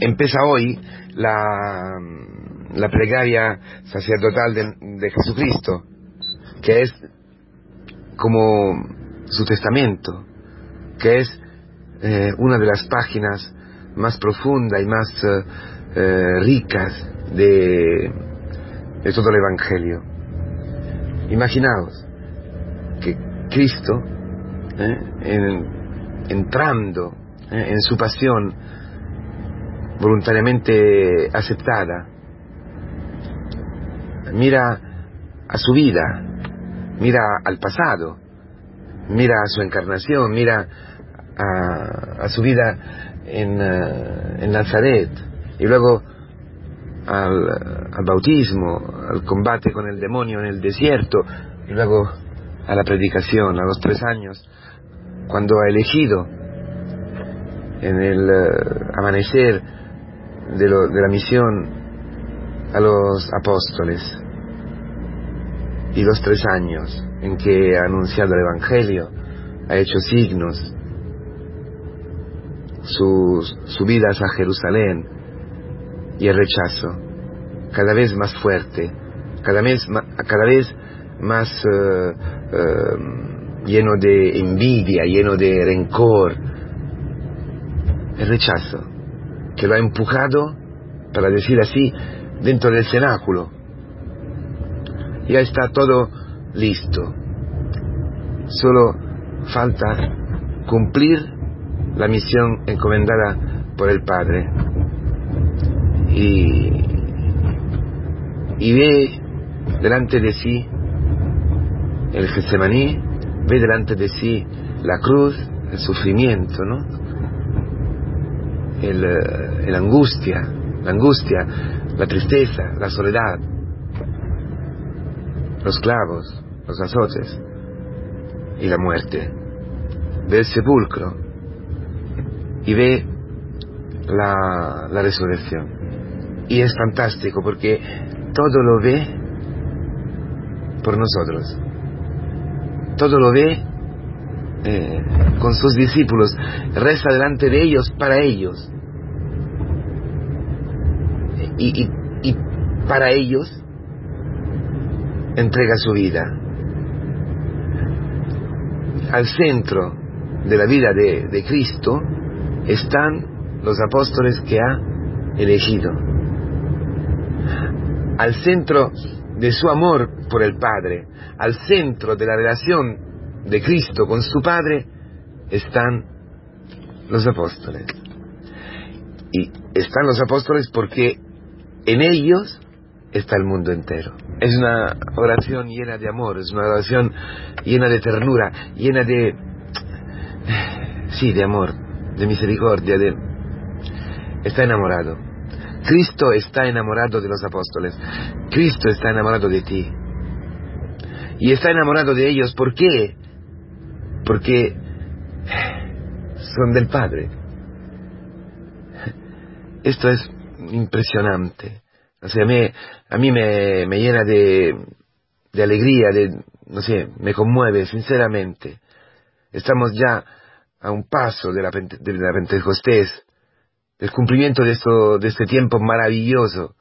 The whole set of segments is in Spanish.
empieza hoy la, la plegaria sacerdotal de, Jesucristo, que es como su testamento, que es eh, una de las páginas más profundas y más eh, eh, ricas de, de, todo el Evangelio. Imaginaos que Cristo, entrando en su pasión, voluntariamente aceptada. Mira a su vida, mira al pasado, mira a su encarnación, mira a, su vida en, uh, en, Nazaret y luego al, al bautismo, al combate con el demonio en el desierto y luego a la predicación a los tres años, cuando ha elegido en el uh, amanecer de, lo, de la misión a los apóstoles y los tres años en que ha anunciado el Evangelio, ha hecho signos, sus subidas a Jerusalén y el rechazo cada vez más fuerte, cada vez, cada vez más uh, uh, lleno de envidia, lleno de rencor, el rechazo que lo ha empujado, para decir así, dentro del cenáculo. Ya está todo listo. Solo falta cumplir la misión encomendada por el Padre. Y, y ve delante de sí el Getsemaní, ve delante de sí la cruz, el sufrimiento, ¿no? El, eh, la angustia, la angustia, la tristeza, la soledad, los clavos, los azotes y la muerte. Ve el sepulcro y ve la, la resurrección. Y es fantástico porque todo lo ve por nosotros. Todo lo ve eh, con sus discípulos, reza delante de ellos para ellos. Y, y, para ellos entrega su vida. Al centro de la vida de, de Cristo están los apóstoles que ha elegido. Al centro de su amor por el Padre, al centro de la relación de Cristo con su Padre están los apóstoles. Y están los apóstoles porque en ellos está el mundo entero. Es una oración llena de amor, es una oración llena de ternura, llena de... Sí, de amor, de misericordia, de... Está enamorado. Cristo está enamorado de los apóstoles. Cristo está enamorado de ti. Y está enamorado de ellos. ¿Por qué? porque son del Padre. Esto es impresionante. O sea, a mí, a mí me, me llena de, de alegría, de, no sé, me conmueve, sinceramente. Estamos ya a un paso de la, de la Pentecostés, del cumplimiento de, esto, de este tiempo maravilloso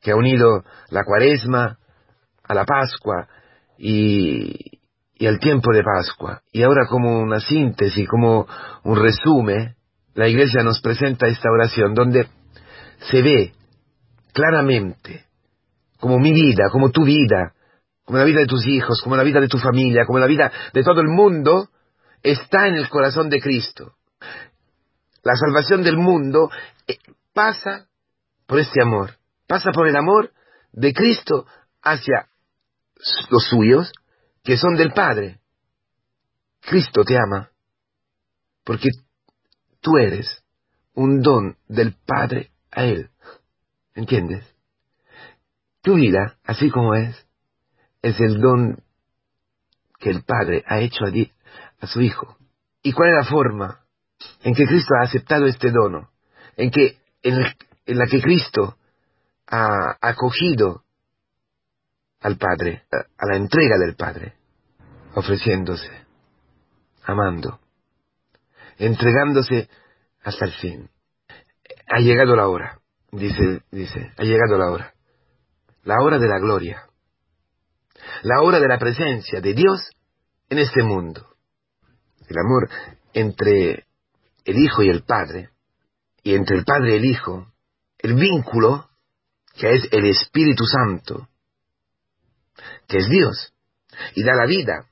que ha unido la cuaresma a la Pascua y, y al tiempo de Pascua. Y ahora como una síntesis, como un resumen, la Iglesia nos presenta esta oración donde se ve claramente como mi vida, como tu vida, como la vida de tus hijos, como la vida de tu familia, como la vida de todo el mundo, está en el corazón de Cristo. La salvación del mundo eh, pasa por este amor, pasa por el amor de Cristo hacia los suyos, que son del Padre. Cristo te ama, porque tú eres un don del Padre a Él. ¿Entiendes? Tu vida, así como es, es el don que el Padre ha hecho a, a su Hijo. ¿Y cuál es la forma en que Cristo ha aceptado este dono? En que en, en la que Cristo ha acogido al Padre, a la entrega del Padre ofreciéndose, amando, entregándose hasta el fin. Ha llegado la hora, dice, dice, ha llegado la hora. La hora de la gloria. La hora de la presencia de Dios en este mundo. El amor entre el Hijo y el Padre, y entre el Padre y el Hijo, el vínculo que es el Espíritu Santo, que es Dios, y da la vida,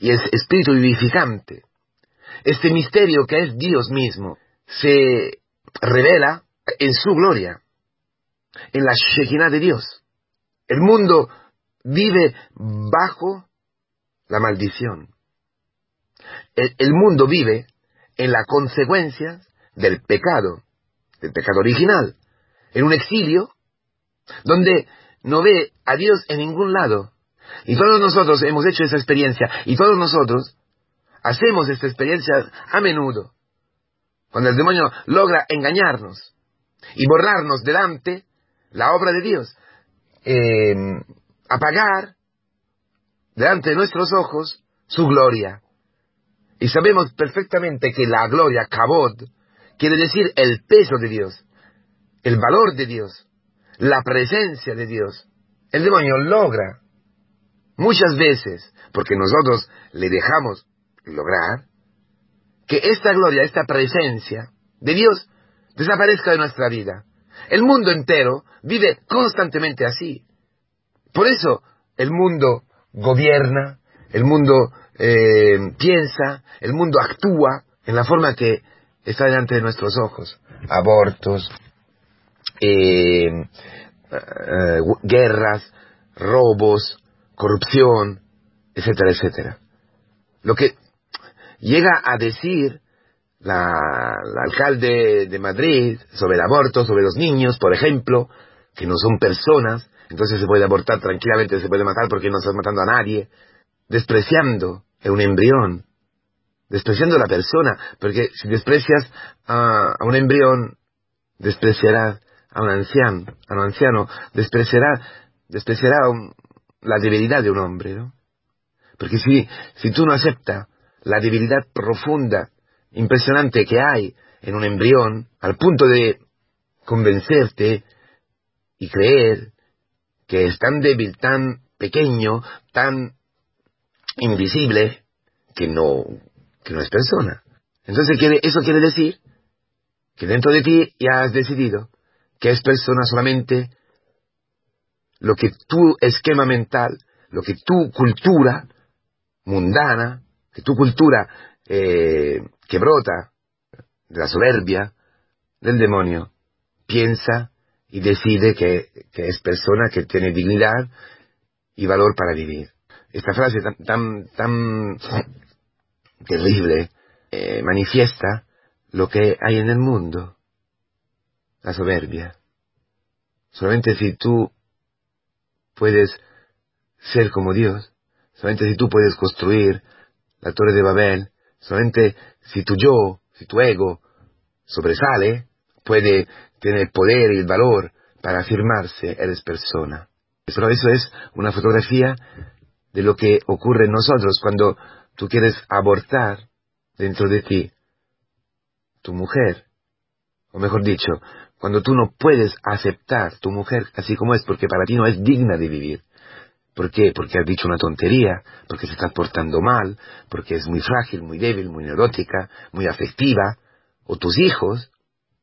y es Espíritu vivificante. Este misterio que es Dios mismo se revela en su gloria, en la Shekinah de Dios. El mundo vive bajo la maldición. El, el mundo vive en la consecuencia del pecado, del pecado original, en un exilio donde no ve a Dios en ningún lado. Y todos nosotros hemos hecho esa experiencia, y todos nosotros hacemos esta experiencia a menudo, cuando el demonio logra engañarnos y borrarnos delante la obra de Dios, eh, apagar delante de nuestros ojos su gloria. Y sabemos perfectamente que la gloria, kabod, quiere decir el peso de Dios, el valor de Dios, la presencia de Dios. El demonio logra muchas veces, porque nosotros le dejamos lograr, que esta gloria, esta presencia de Dios desaparezca de nuestra vida. El mundo entero vive constantemente así. Por eso el mundo gobierna, el mundo eh, piensa, el mundo actúa en la forma que está delante de nuestros ojos. Abortos, eh, eh, guerras, robos, corrupción, etcétera, etcétera. Lo que llega a decir la, alcalde de Madrid sobre el aborto, sobre los niños, por ejemplo, que no son personas, entonces se puede abortar tranquilamente, se puede matar porque no estás matando a nadie, despreciando a un embrión, despreciando a la persona, porque si desprecias a, un embrión, despreciarás a un anciano, a un anciano, despreciará, despreciará la debilidad de un hombre, ¿no? Porque si, si tú no aceptas la debilidad profunda, impresionante que hay en un embrión, al punto de convencerte y creer que es tan débil, tan pequeño, tan invisible, que no, que no es persona. Entonces eso quiere decir que dentro de ti ya has decidido que es persona solamente lo que tu esquema mental, lo que tu cultura mundana, que tu cultura eh, que brota de la soberbia del demonio, piensa y decide que, es persona que tiene dignidad y valor para vivir. Esta frase tan, tan, terrible eh, manifiesta lo que hay en el mundo, la soberbia. Solamente si tú puedes ser como Dios, solamente si tú puedes construir la torre de Babel, solamente si tu yo, si tu ego sobresale, puede tener el poder y el valor para afirmarse, eres persona. Pero eso es una fotografía de lo que ocurre en nosotros cuando tú quieres abortar dentro de ti tu mujer, o mejor dicho, cuando tú no puedes aceptar tu mujer así como es, porque para ti no es digna de vivir. ¿Por qué? Porque has dicho una tontería, porque se está portando mal, porque es muy frágil, muy débil, muy neurótica, muy afectiva, o tus hijos,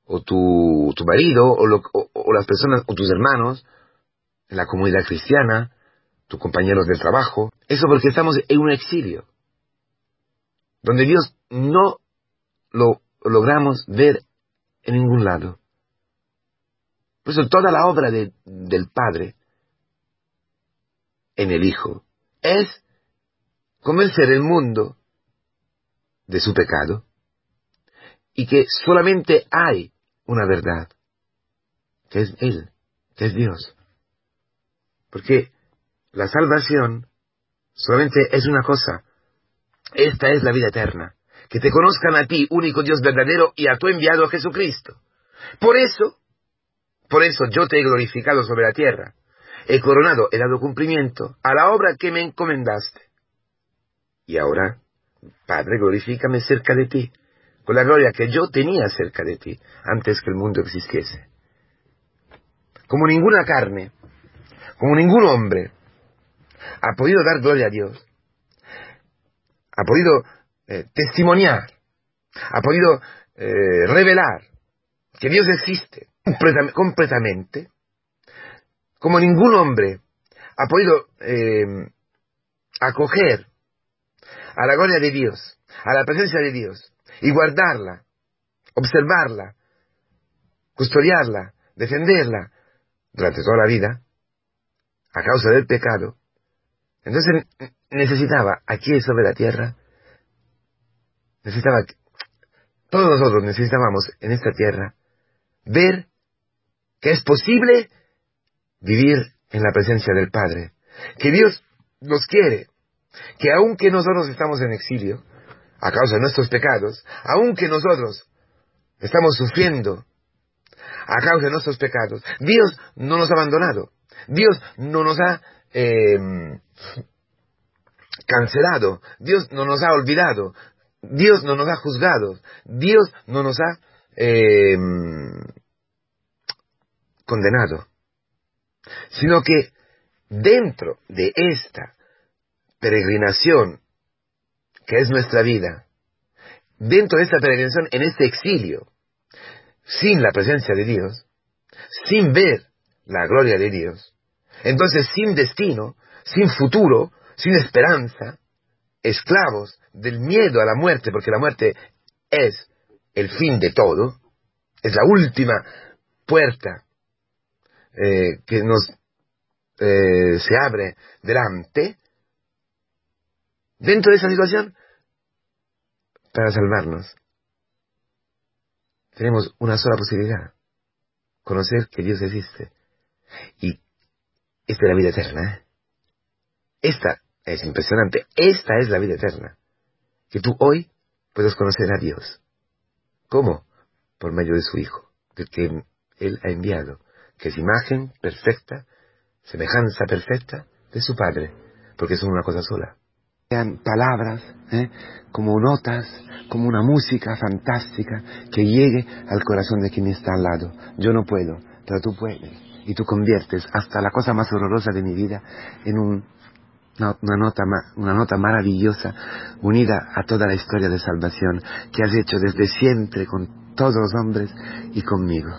o tu, tu marido, o, o las personas, o tus hermanos, la comunidad cristiana, tus compañeros del trabajo. Eso porque estamos en un exilio, donde Dios no lo logramos ver en ningún lado. Por eso toda la obra del Padre en el Hijo es convencer el mundo de su pecado y que solamente hay una verdad, que es Él, que es Dios. Porque la salvación solamente es una cosa. Esta es la vida eterna. Que te conozcan a ti, único Dios verdadero, y a tu enviado Jesucristo. Por eso, por eso yo te he glorificado sobre la tierra, he coronado, he dado cumplimiento a la obra que me encomendaste. Y ahora, Padre, glorifícame cerca de ti, con la gloria que yo tenía cerca de ti antes que el mundo existiese. Como ninguna carne, como ningún hombre ha podido dar gloria a Dios, ha podido eh, testimoniar, ha podido eh, revelar que Dios existe completamente, como ningún hombre ha podido eh, acoger a la gloria de Dios, a la presencia de Dios, y guardarla, observarla, custodiarla, defenderla durante toda la vida, a causa del pecado, entonces necesitaba aquí sobre la tierra, necesitaba, todos nosotros necesitábamos en esta tierra ver que es posible vivir en la presencia del Padre, que Dios nos quiere, que aunque nosotros estamos en exilio, a causa de nuestros pecados, aunque nosotros estamos sufriendo a causa de nuestros pecados, Dios no nos ha abandonado, Dios no nos ha eh, cancelado, Dios no nos ha olvidado, Dios no nos ha juzgado, Dios no nos ha eh, condenado, sino que dentro de esta peregrinación que es nuestra vida, dentro de esta peregrinación, en este exilio, sin la presencia de Dios, sin ver la gloria de Dios, entonces sin destino, sin futuro, sin esperanza, esclavos del miedo a la muerte, porque la muerte es el fin de todo, es la última puerta eh, que nos eh, se abre delante, dentro de esa situación, para salvarnos, tenemos una sola posibilidad, conocer que Dios existe. Y esta es la vida eterna. Esta es impresionante. Esta es la vida eterna. Que tú hoy puedes conocer a Dios. ¿Cómo? Por medio de su Hijo, que Él ha enviado, que es imagen perfecta, semejanza perfecta de su Padre, porque son una cosa sola. Sean palabras, ¿eh? como notas, como una música fantástica que llegue al corazón de quien está al lado. Yo no puedo, pero tú puedes. Y tú conviertes hasta la cosa más horrorosa de mi vida en una nota maravillosa unida a toda la historia de salvación que has hecho desde siempre con todos los hombres y conmigo.